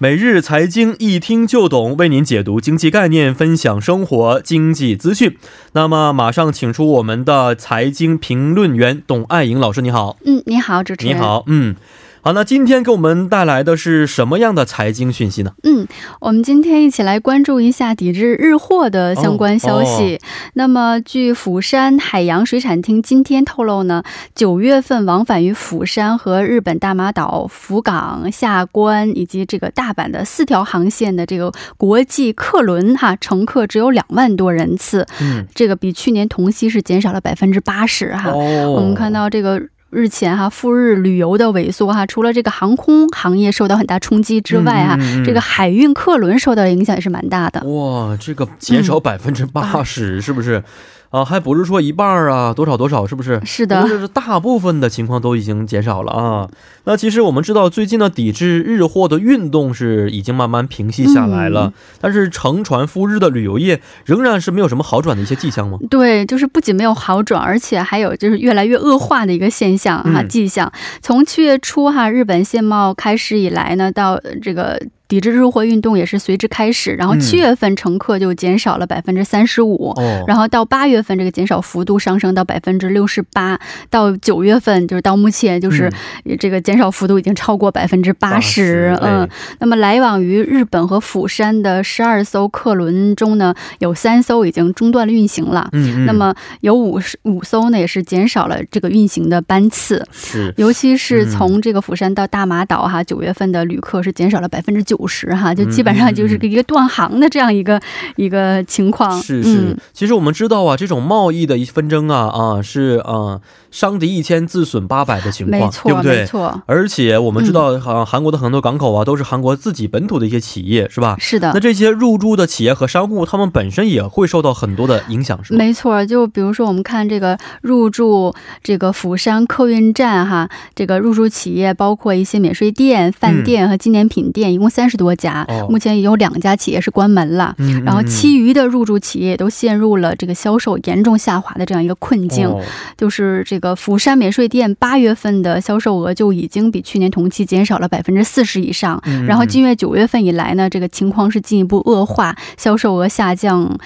每日财经一听就懂，为您解读经济概念，分享生活经济资讯。那么，马上请出我们的财经评论员董爱颖老师，你好。嗯，你好，主持人。你好，嗯。好，那今天给我们带来的是什么样的财经讯息呢？嗯，我们今天一起来关注一下抵制日货的相关消息。哦哦、那么，据釜山海洋水产厅今天透露呢，九月份往返于釜山和日本大马岛、福冈、下关以及这个大阪的四条航线的这个国际客轮哈乘客只有两万多人次，嗯，这个比去年同期是减少了百分之八十哈。哦、我们看到这个。日前哈赴日旅游的萎缩哈，除了这个航空行业受到很大冲击之外哈，这个海运客轮受到的影响也是蛮大的。哇，这个减少百分之八十，是不是？啊，还不是说一半啊，多少多少，是不是？是的，就是大部分的情况都已经减少了啊。那其实我们知道，最近的抵制日货的运动是已经慢慢平息下来了，嗯、但是乘船赴日的旅游业仍然是没有什么好转的一些迹象吗？对，就是不仅没有好转，而且还有就是越来越恶化的一个现象哈、嗯、迹象。从七月初哈日本限贸开始以来呢，到这个。抵制日货运动也是随之开始，然后七月份乘客就减少了百分之三十五，然后到八月份这个减少幅度上升到百分之六十八，到九月份就是到目前就是这个减少幅度已经超过百分之八十。嗯，那么来往于日本和釜山的十二艘客轮中呢，有三艘已经中断了运行了。嗯，那么有五十五艘呢也是减少了这个运行的班次。是，尤其是从这个釜山到大马岛哈，九月份的旅客是减少了百分之九。五十哈，就基本上就是一个断航的这样一个、嗯、一个情况。是是、嗯，其实我们知道啊，这种贸易的一纷争啊啊是啊，伤敌一千自损八百的情况，没错，对不对？没错。而且我们知道，好像韩国的很多港口啊，都是韩国自己本土的一些企业，是吧？是的。那这些入驻的企业和商户，他们本身也会受到很多的影响，是吗？没错，就比如说我们看这个入驻这个釜山客运站哈，这个入驻企业包括一些免税店、饭店和纪念品店，嗯、一共三十多家。哦、目前已有两家企业是关门了，嗯、然后其余的入驻企业都陷入了这个销售严重下滑的这样一个困境。哦、就是这个釜山免税店八月份的销售额就已经比去年同期减少了百分之四十以上，嗯、然后今月九月份以来呢，这个情况是进一步恶化，销售额下降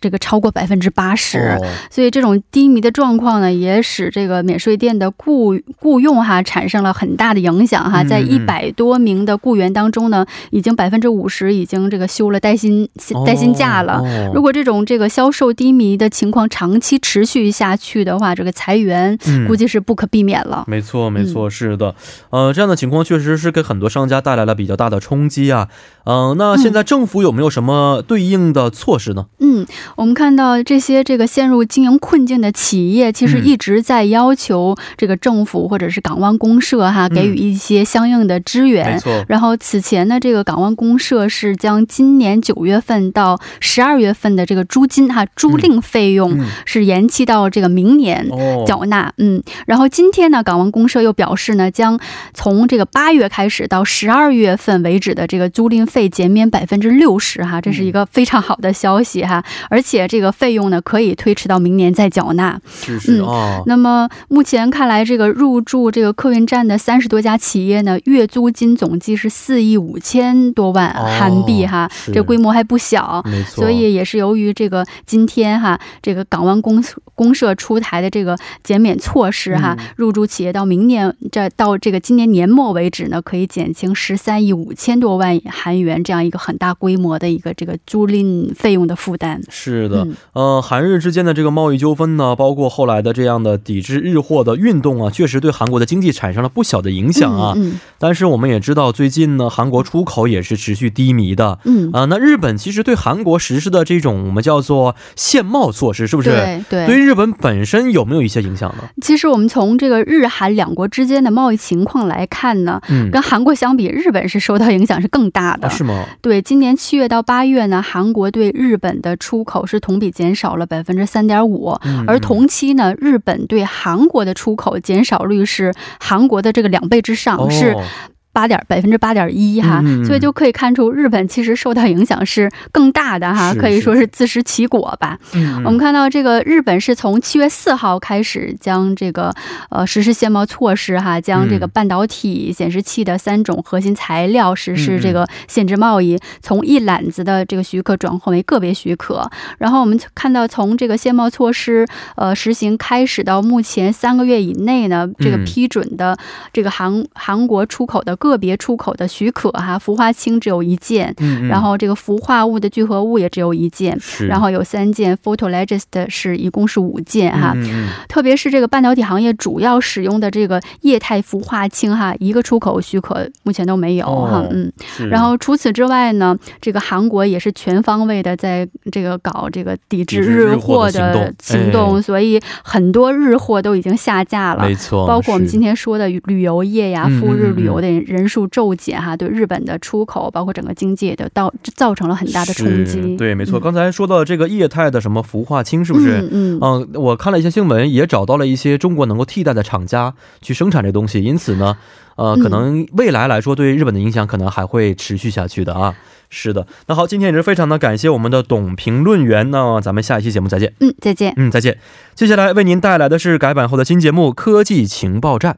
这个超过百分之八十。所以这种低迷的状况呢，也使这个免税店的雇雇佣哈产生了很大的影响哈，在一百多名的雇员当中呢，已经百分之五十已经这个休了带薪带薪假了。哦、如果这种这个销售低迷的情况长期持续下去的话，这个裁员估计是不可避免了。嗯、没错，没错，是的，呃，这样的情况确实是给很多商家带来了比较大的冲击啊。嗯、呃，那现在政府有没有什么对应的措施呢？嗯，我们看到这些这个陷入经营困境的企业，其实一直在要求这个政府或者是港湾公社哈给予一些相应的支援。嗯、没错。然后此前呢，这个港湾公社是将今年九月份到十二月份的这个租金哈租赁费用是延期到这个明年缴纳。嗯，嗯然后今天呢，港湾公社又表示呢，将从这个八月开始到十二月份为止的这个租赁费减免百分之六十哈，这是一个非常好的消息哈。而且这个费用呢，可以推迟到明年再缴纳。是是哦。那么目前看来，这个入驻这个客运站的三十多家企业呢，月租金总计是四亿五千多万韩币哈，哦、这规模还不小。所以也是由于这个今天哈，这个港湾公公社出台的这个减免措施哈，嗯、入驻企业到明年这到这个今年年末为止呢，可以减轻十三亿五千多万韩元这样一个很大规模的一个这个租赁费用的负担。是的，嗯、呃，韩日之间的这个贸易纠纷呢，包括后来的这样的抵制日货的运动啊，确实对韩国的经济产生了不小的影响啊。嗯嗯、但是我们也知道，最近呢，韩国出口也是持续低迷的。嗯啊、呃，那日本其实对韩国实施的这种我们叫做限贸措施，是不是？对对。对日本本身有没有一些影响呢？其实我们从这个日韩两国之间的贸易情况来看呢，嗯，跟韩国相比，日本是受到影响是更大的。啊、是吗？对，今年七月到八月呢，韩国对日本的出口是同比减少了百分之三点五，而同期呢，日本对韩国的出口减少率是韩国的这个两倍之上，哦、是。八点百分之八点一哈，所以就可以看出日本其实受到影响是更大的哈，可以说是自食其果吧。我们看到这个日本是从七月四号开始将这个呃实施限贸措施哈，将这个半导体显示器的三种核心材料实施这个限制贸易，从一揽子的这个许可转换为个别许可。然后我们看到从这个限贸措施呃实行开始到目前三个月以内呢，这个批准的这个韩韩国出口的个别出口的许可哈，氟化氢只有一件，然后这个氟化物的聚合物也只有一件，然后有三件 Photolegist 是一共是五件哈，特别是这个半导体行业主要使用的这个液态氟化氢哈，一个出口许可目前都没有哈，嗯，然后除此之外呢，这个韩国也是全方位的在这个搞这个抵制日货的行动，所以很多日货都已经下架了，没错，包括我们今天说的旅游业呀，赴日旅游的人数骤减哈，对日本的出口包括整个经济的到造成了很大的冲击。对，没错。刚才说到这个液态的什么氟化氢，是不是？嗯嗯。我看了一些新闻，也找到了一些中国能够替代的厂家去生产这东西，因此呢，呃，可能未来来说，对日本的影响可能还会持续下去的啊。是的，那好，今天也是非常的感谢我们的董评论员，那咱们下一期节目再见。嗯，再见。嗯，再见。接下来为您带来的是改版后的新节目《科技情报站》。